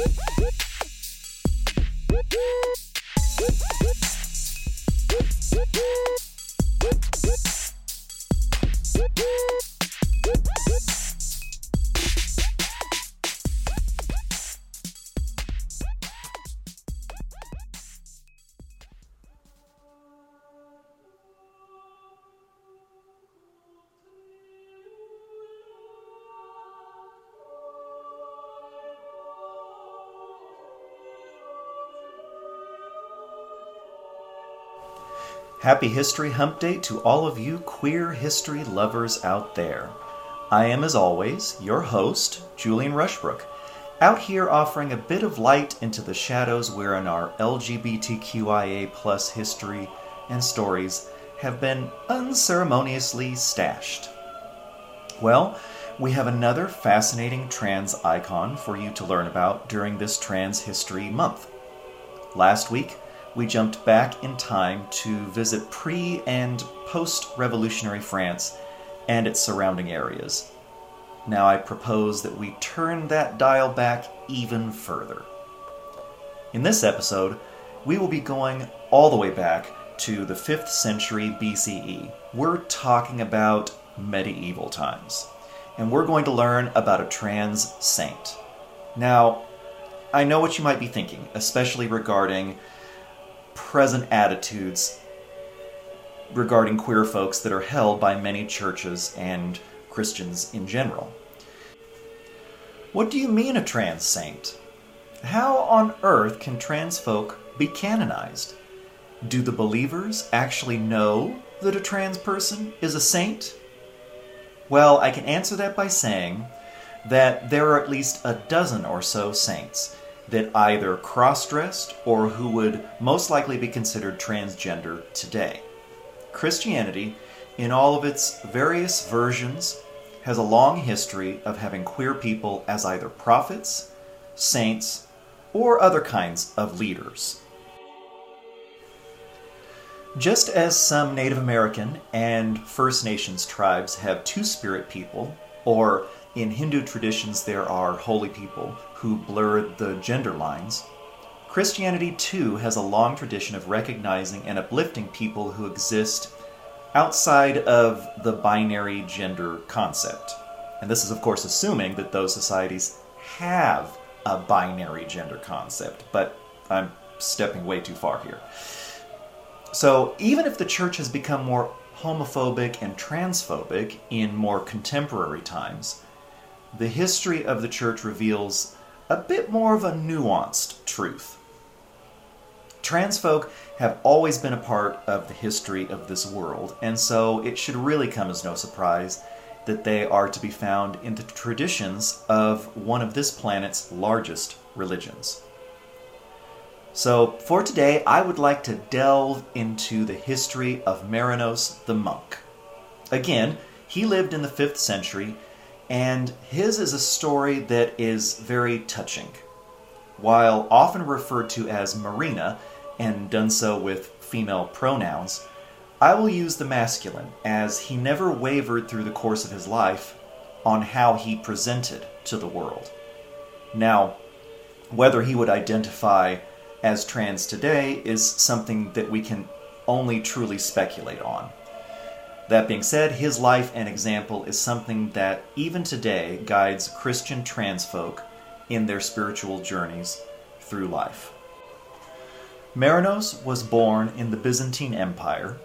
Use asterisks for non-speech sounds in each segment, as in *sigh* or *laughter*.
Woo! Happy History Hump Day to all of you queer history lovers out there. I am, as always, your host, Julian Rushbrook, out here offering a bit of light into the shadows wherein our LGBTQIA plus history and stories have been unceremoniously stashed. Well, we have another fascinating trans icon for you to learn about during this Trans History Month. Last week, we jumped back in time to visit pre and post revolutionary France and its surrounding areas. Now I propose that we turn that dial back even further. In this episode, we will be going all the way back to the 5th century BCE. We're talking about medieval times. And we're going to learn about a trans saint. Now, I know what you might be thinking, especially regarding present attitudes regarding queer folks that are held by many churches and Christians in general. What do you mean a trans saint? How on earth can trans folk be canonized? Do the believers actually know that a trans person is a saint? Well, I can answer that by saying that there are at least a dozen or so saints that either cross dressed or who would most likely be considered transgender today. Christianity, in all of its various versions, has a long history of having queer people as either prophets, saints, or other kinds of leaders. Just as some Native American and First Nations tribes have two spirit people, or in Hindu traditions there are holy people who blurred the gender lines, Christianity too has a long tradition of recognizing and uplifting people who exist outside of the binary gender concept. And this is, of course, assuming that those societies have a binary gender concept, but I'm stepping way too far here. So, even if the church has become more homophobic and transphobic in more contemporary times, the history of the church reveals a bit more of a nuanced truth. Trans folk have always been a part of the history of this world, and so it should really come as no surprise that they are to be found in the traditions of one of this planet's largest religions. So, for today, I would like to delve into the history of Marinos the monk. Again, he lived in the 5th century and his is a story that is very touching. While often referred to as Marina, and done so with female pronouns, I will use the masculine, as he never wavered through the course of his life on how he presented to the world. Now, whether he would identify as trans today is something that we can only truly speculate on. That being said, his life and example is something that even today guides Christian trans folk in their spiritual journeys through life. Marinos was born in the Byzantine Empire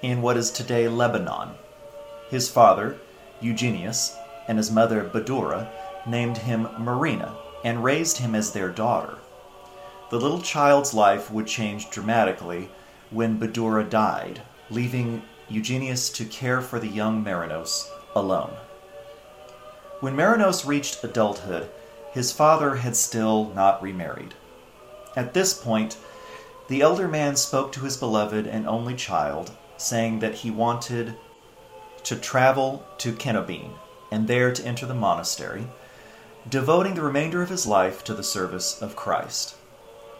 in what is today Lebanon. His father, Eugenius, and his mother, Badura, named him Marina and raised him as their daughter. The little child's life would change dramatically when Badura died, leaving Eugenius to care for the young Marinos alone. When Marinos reached adulthood, his father had still not remarried. At this point, the elder man spoke to his beloved and only child, saying that he wanted to travel to Qannoubine and there to enter the monastery, devoting the remainder of his life to the service of Christ.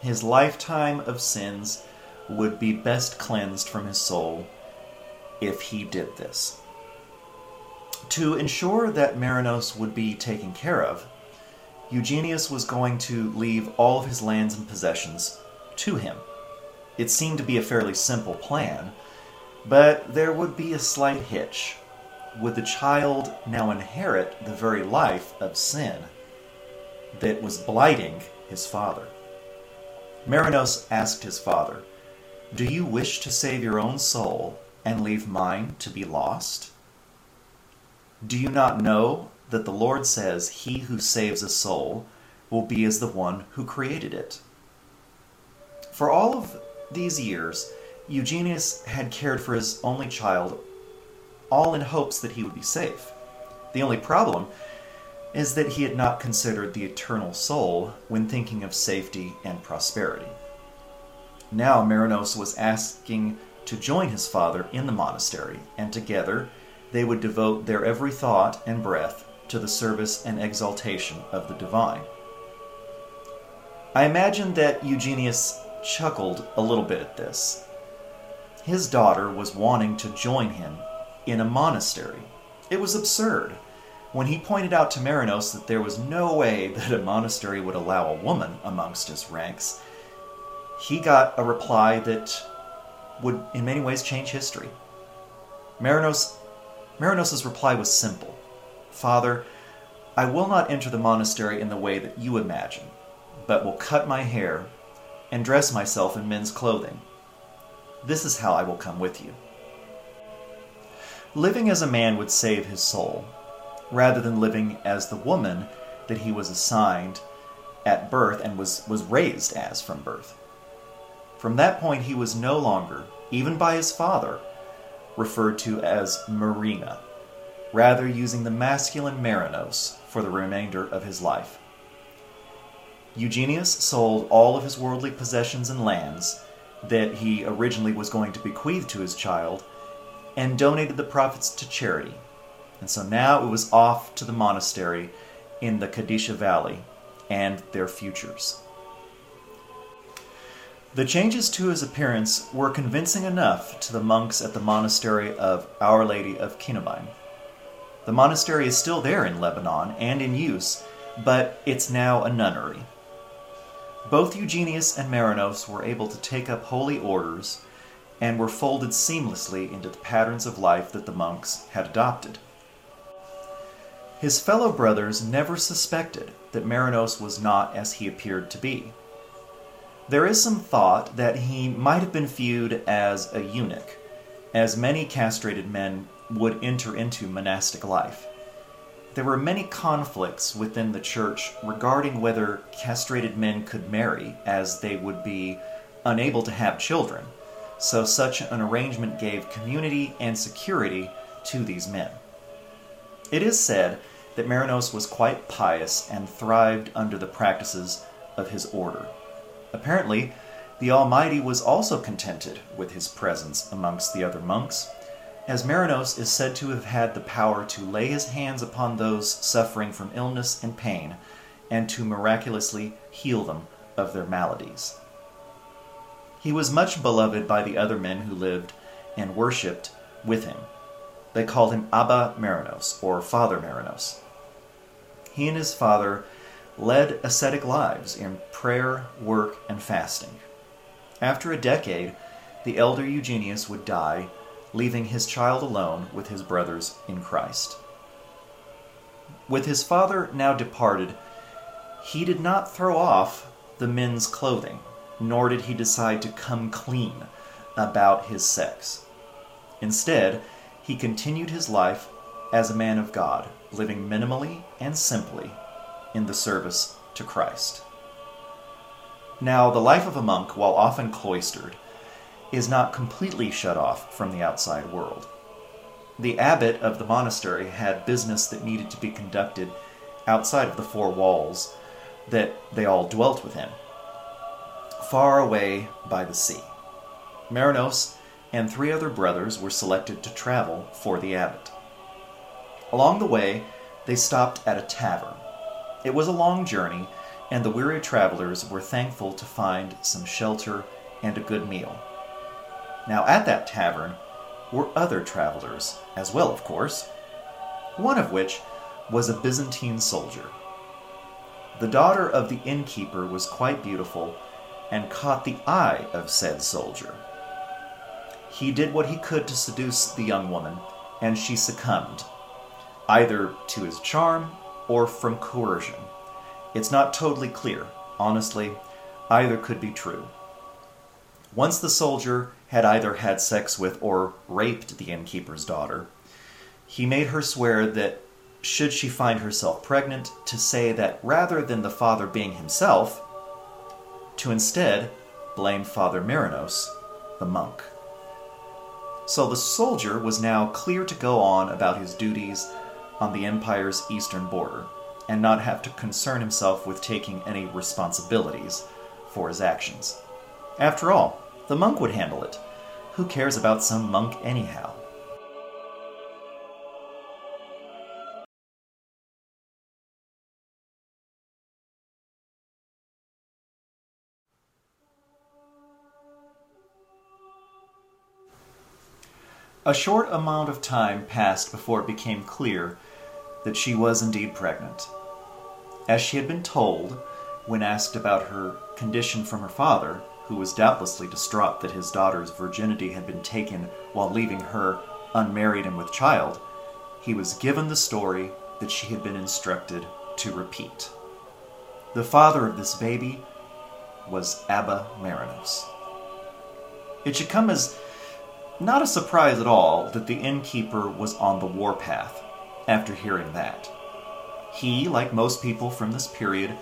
His lifetime of sins would be best cleansed from his soul if he did this. To ensure that Marinos would be taken care of, Eugenius was going to leave all of his lands and possessions to him. It seemed to be a fairly simple plan, but there would be a slight hitch. Would the child now inherit the very life of sin that was blighting his father? Marinos asked his father, Do you wish to save your own soul and leave mine to be lost? Do you not know that the Lord says, He who saves a soul will be as the one who created it? For all of these years, Eugenius had cared for his only child, all in hopes that he would be safe. The only problem is that he had not considered the eternal soul when thinking of safety and prosperity. Now Marinos was asking to join his father in the monastery, and together they would devote their every thought and breath to the service and exaltation of the divine. I imagine that Eugenius chuckled a little bit at this. His daughter was wanting to join him in a monastery. It was absurd. When he pointed out to Marinos that there was no way *laughs* that a monastery would allow a woman amongst its ranks, he got a reply that would in many ways change history. Marinos Marinos' reply was simple. Father, I will not enter the monastery in the way that you imagine, but will cut my hair and dress myself in men's clothing. This is how I will come with you. Living as a man would save his soul, rather than living as the woman that he was assigned at birth and was, was raised as from birth. From that point, he was no longer, even by his father, referred to as Marina, rather using the masculine Marinos for the remainder of his life. Eugenius sold all of his worldly possessions and lands that he originally was going to bequeath to his child and donated the profits to charity. And so now it was off to the monastery in the Kadisha Valley and their futures. The changes to his appearance were convincing enough to the monks at the monastery of Our Lady of Qannoubine. The monastery is still there in Lebanon and in use, but it's now a nunnery. Both Eugenius and Marinos were able to take up holy orders and were folded seamlessly into the patterns of life that the monks had adopted. His fellow brothers never suspected that Marinos was not as he appeared to be. There is some thought that he might have been viewed as a eunuch, as many castrated men would enter into monastic life. There were many conflicts within the church regarding whether castrated men could marry, as they would be unable to have children, so such an arrangement gave community and security to these men. It is said that Marinos was quite pious and thrived under the practices of his order. Apparently, the Almighty was also contented with his presence amongst the other monks, as Marinos is said to have had the power to lay his hands upon those suffering from illness and pain, and to miraculously heal them of their maladies. He was much beloved by the other men who lived and worshipped with him. They called him Abba Marinos, or Father Marinos. He and his father led ascetic lives in prayer, work, and fasting. After a decade, the elder Eugenius would die, leaving his child alone with his brothers in Christ. With his father now departed, he did not throw off the men's clothing, nor did he decide to come clean about his sex. Instead, he continued his life as a man of God, living minimally and simply in the service to Christ. Now, the life of a monk, while often cloistered, is not completely shut off from the outside world. The abbot of the monastery had business that needed to be conducted outside of the four walls that they all dwelt within, far away by the sea. Marinos and three other brothers were selected to travel for the abbot. Along the way, they stopped at a tavern it was a long journey, and the weary travelers were thankful to find some shelter and a good meal. Now, at that tavern were other travelers, as well, of course, one of which was a Byzantine soldier. the daughter of the innkeeper was quite beautiful and caught the eye of said soldier. He did what he could to seduce the young woman, and she succumbed, either to his charm or from coercion. It's not totally clear. Honestly, either could be true. Once the soldier had either had sex with or raped the innkeeper's daughter, he made her swear that should she find herself pregnant, to say that rather than the father being himself, to instead blame Father Marinos, the monk. So the soldier was now clear to go on about his duties on the empire's eastern border and not have to concern himself with taking any responsibilities for his actions. After all, the monk would handle it. Who cares about some monk anyhow? A short amount of time passed before it became clear that she was indeed pregnant. As she had been told, when asked about her condition from her father, who was doubtlessly distraught that his daughter's virginity had been taken while leaving her unmarried and with child, he was given the story that she had been instructed to repeat. The father of this baby was Abba Marinos. It should come as not a surprise at all that the innkeeper was on the warpath after hearing that. He, like most people from this period,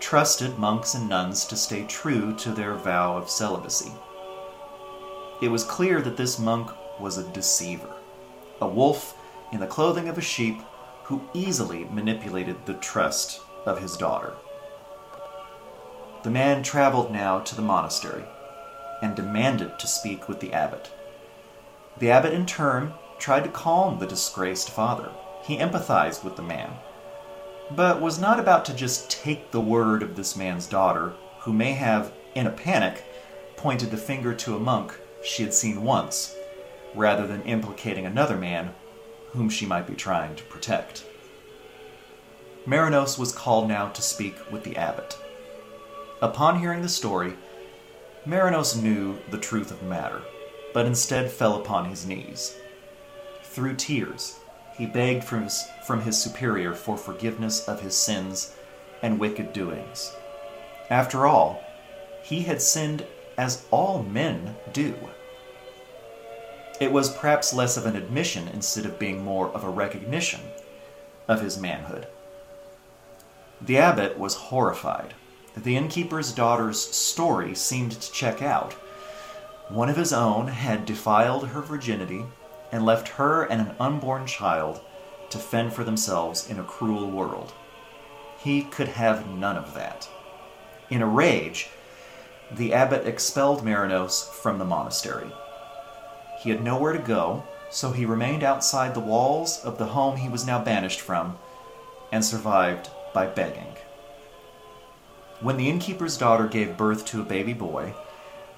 trusted monks and nuns to stay true to their vow of celibacy. It was clear that this monk was a deceiver, a wolf in the clothing of a sheep who easily manipulated the trust of his daughter. The man traveled now to the monastery and demanded to speak with the abbot. The abbot, in turn, tried to calm the disgraced father. He empathized with the man, but was not about to just take the word of this man's daughter, who may have, in a panic, pointed the finger to a monk she had seen once, rather than implicating another man whom she might be trying to protect. Marinos was called now to speak with the abbot. Upon hearing the story, Marinos knew the truth of the matter but instead fell upon his knees. Through tears, he begged from his, from his superior for forgiveness of his sins and wicked doings. After all, he had sinned as all men do. It was perhaps less of an admission instead of being more of a recognition of his manhood. The abbot was horrified. The innkeeper's daughter's story seemed to check out one of his own had defiled her virginity and left her and an unborn child to fend for themselves in a cruel world. He could have none of that. In a rage, the abbot expelled Marinos from the monastery. He had nowhere to go, so he remained outside the walls of the home he was now banished from and survived by begging. When the innkeeper's daughter gave birth to a baby boy,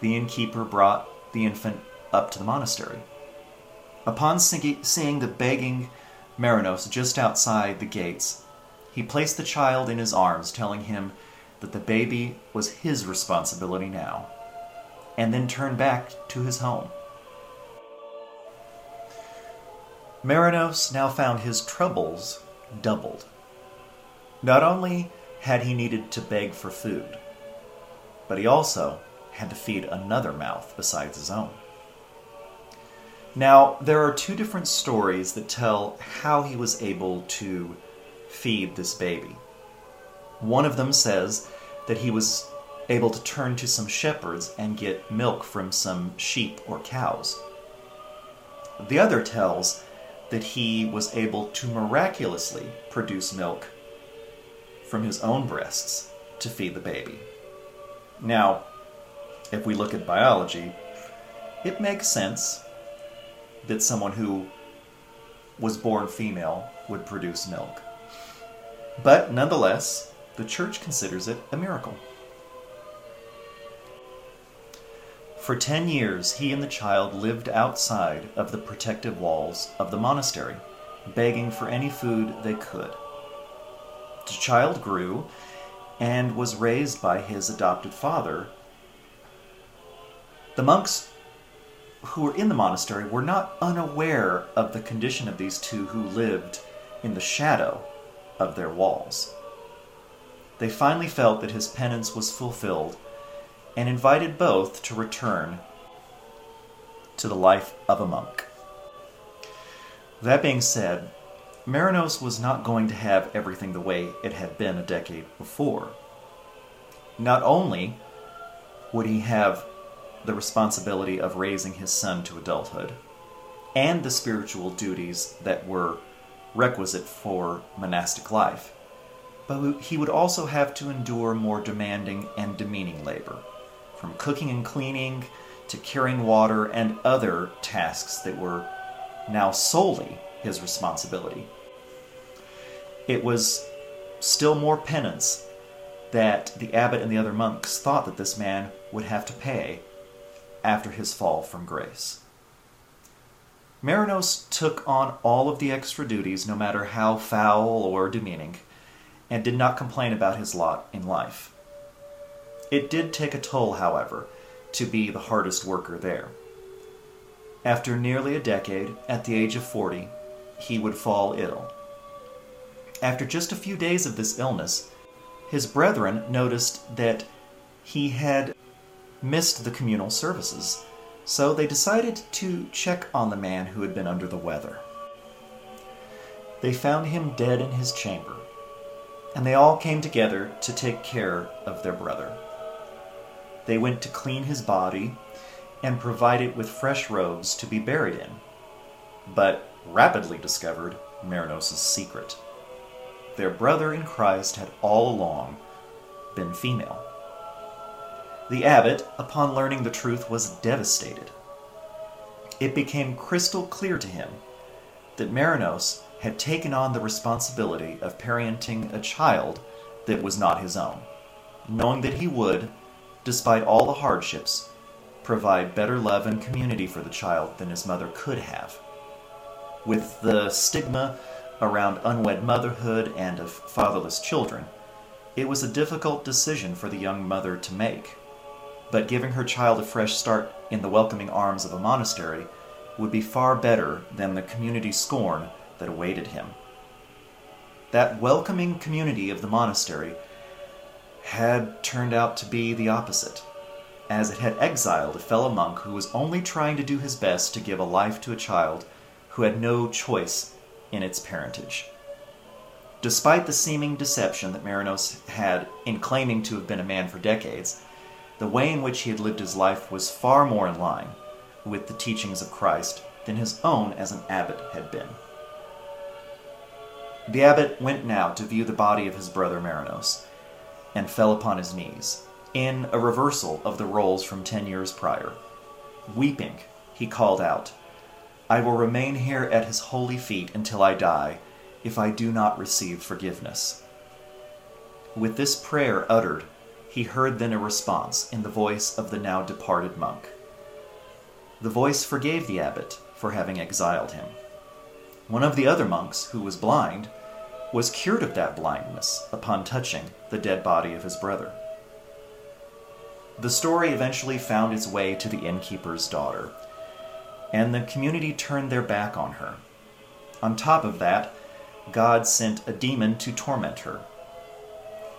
the innkeeper brought the infant up to the monastery. Upon seeing the begging Marinos just outside the gates, he placed the child in his arms, telling him that the baby was his responsibility now, and then turned back to his home. Marinos now found his troubles doubled. Not only had he needed to beg for food, but he also had to feed another mouth besides his own. Now, there are two different stories that tell how he was able to feed this baby. One of them says that he was able to turn to some shepherds and get milk from some sheep or cows. The other tells that he was able to miraculously produce milk from his own breasts to feed the baby. Now, if we look at biology, it makes sense that someone who was born female would produce milk. But nonetheless, the church considers it a miracle. For ten years, he and the child lived outside of the protective walls of the monastery, begging for any food they could. The child grew and was raised by his adopted father, the monks who were in the monastery were not unaware of the condition of these two who lived in the shadow of their walls. They finally felt that his penance was fulfilled and invited both to return to the life of a monk. That being said, Marinos was not going to have everything the way it had been a decade before. Not only would he have the responsibility of raising his son to adulthood and the spiritual duties that were requisite for monastic life, but he would also have to endure more demanding and demeaning labor, from cooking and cleaning to carrying water and other tasks that were now solely his responsibility. It was still more penance that the abbot and the other monks thought that this man would have to pay after his fall from grace. Marinos took on all of the extra duties, no matter how foul or demeaning, and did not complain about his lot in life. It did take a toll, however, to be the hardest worker there. After nearly a decade, at the age of 40, he would fall ill. After just a few days of this illness, his brethren noticed that he had missed the communal services, so they decided to check on the man who had been under the weather. They found him dead in his chamber, and they all came together to take care of their brother. They went to clean his body and provide it with fresh robes to be buried in, but rapidly discovered Marinos' secret. Their brother in Christ had all along been female. The abbot, upon learning the truth, was devastated. It became crystal clear to him that Marinos had taken on the responsibility of parenting a child that was not his own, knowing that he would, despite all the hardships, provide better love and community for the child than his mother could have. With the stigma around unwed motherhood and of fatherless children, it was a difficult decision for the young mother to make but giving her child a fresh start in the welcoming arms of a monastery would be far better than the community scorn that awaited him. That welcoming community of the monastery had turned out to be the opposite, as it had exiled a fellow monk who was only trying to do his best to give a life to a child who had no choice in its parentage. Despite the seeming deception that Marinos had in claiming to have been a man for decades, the way in which he had lived his life was far more in line with the teachings of Christ than his own as an abbot had been. The abbot went now to view the body of his brother Marinos, and fell upon his knees, in a reversal of the roles from ten years prior. Weeping, he called out, I will remain here at his holy feet until I die, if I do not receive forgiveness. With this prayer uttered he heard then a response in the voice of the now departed monk. The voice forgave the abbot for having exiled him. One of the other monks, who was blind, was cured of that blindness upon touching the dead body of his brother. The story eventually found its way to the innkeeper's daughter, and the community turned their back on her. On top of that, God sent a demon to torment her,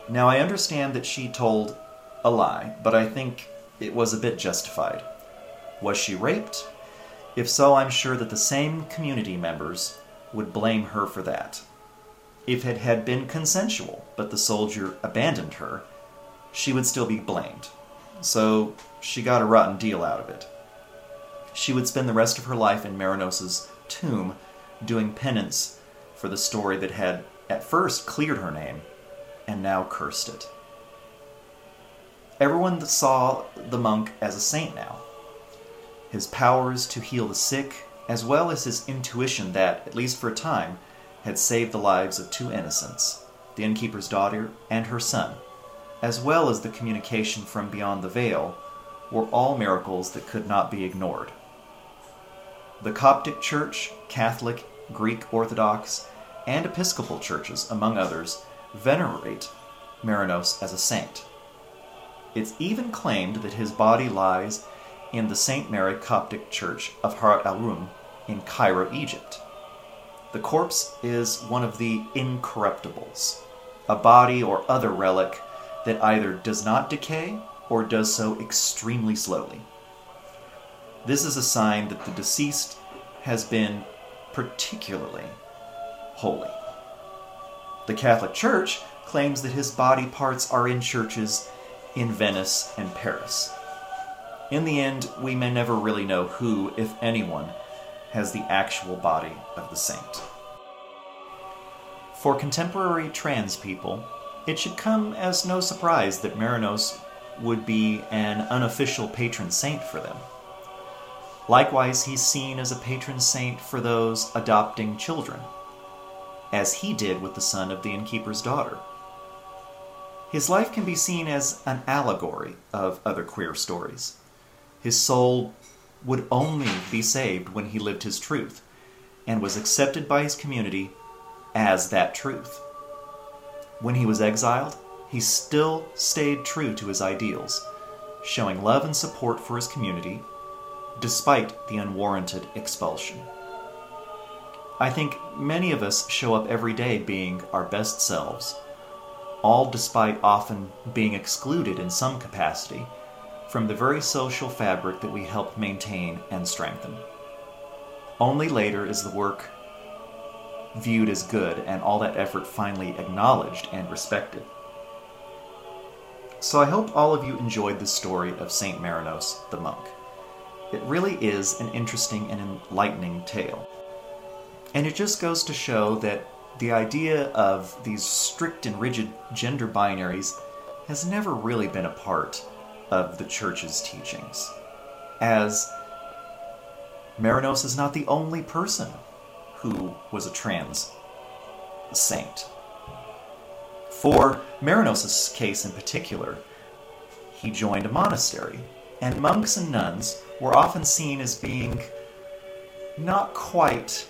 now, I understand that she told a lie, but I think it was a bit justified. Was she raped? If so, I'm sure that the same community members would blame her for that. If it had been consensual, but the soldier abandoned her, she would still be blamed. So she got a rotten deal out of it. She would spend the rest of her life in Marinos's tomb doing penance for the story that had at first cleared her name and now cursed it. Everyone saw the monk as a saint now. His powers to heal the sick, as well as his intuition that, at least for a time, had saved the lives of two innocents, the innkeeper's daughter and her son, as well as the communication from beyond the veil, were all miracles that could not be ignored. The Coptic Church, Catholic, Greek Orthodox, and Episcopal churches, among others, venerate Marinos as a saint. It's even claimed that his body lies in the St. Mary Coptic Church of Harat al Rum in Cairo, Egypt. The corpse is one of the incorruptibles, a body or other relic that either does not decay or does so extremely slowly. This is a sign that the deceased has been particularly holy. The Catholic Church claims that his body parts are in churches in Venice and Paris. In the end, we may never really know who, if anyone, has the actual body of the saint. For contemporary trans people, it should come as no surprise that Marinos would be an unofficial patron saint for them. Likewise, he's seen as a patron saint for those adopting children, as he did with the son of the innkeeper's daughter. His life can be seen as an allegory of other queer stories. His soul would only be saved when he lived his truth and was accepted by his community as that truth. When he was exiled, he still stayed true to his ideals, showing love and support for his community despite the unwarranted expulsion. I think many of us show up every day being our best selves, all despite often being excluded in some capacity from the very social fabric that we help maintain and strengthen. Only later is the work viewed as good and all that effort finally acknowledged and respected. So I hope all of you enjoyed the story of St. Marinos the monk. It really is an interesting and enlightening tale. And it just goes to show that the idea of these strict and rigid gender binaries has never really been a part of the church's teachings. As Marinos is not the only person who was a trans saint. For Marinos' case in particular, he joined a monastery, and monks and nuns were often seen as being not quite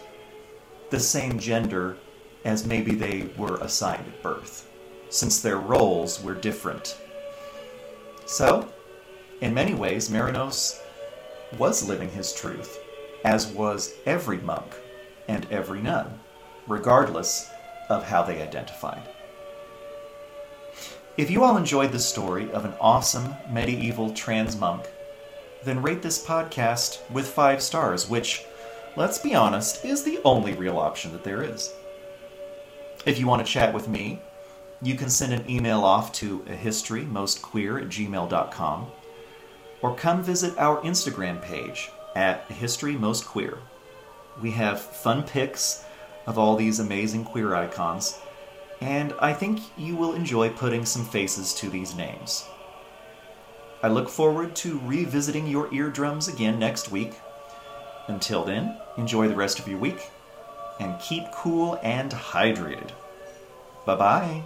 the same gender as maybe they were assigned at birth, since their roles were different. So, in many ways, Marinos was living his truth, as was every monk and every nun, regardless of how they identified. If you all enjoyed the story of an awesome medieval trans monk, then rate this podcast with five stars, which, let's be honest, is the only real option that there is. If you want to chat with me, you can send an email off to a history mostqueer at gmail.com or come visit our Instagram page at historymostqueer. We have fun pics of all these amazing queer icons, and I think you will enjoy putting some faces to these names. I look forward to revisiting your eardrums again next week. Until then, enjoy the rest of your week and keep cool and hydrated. Bye bye.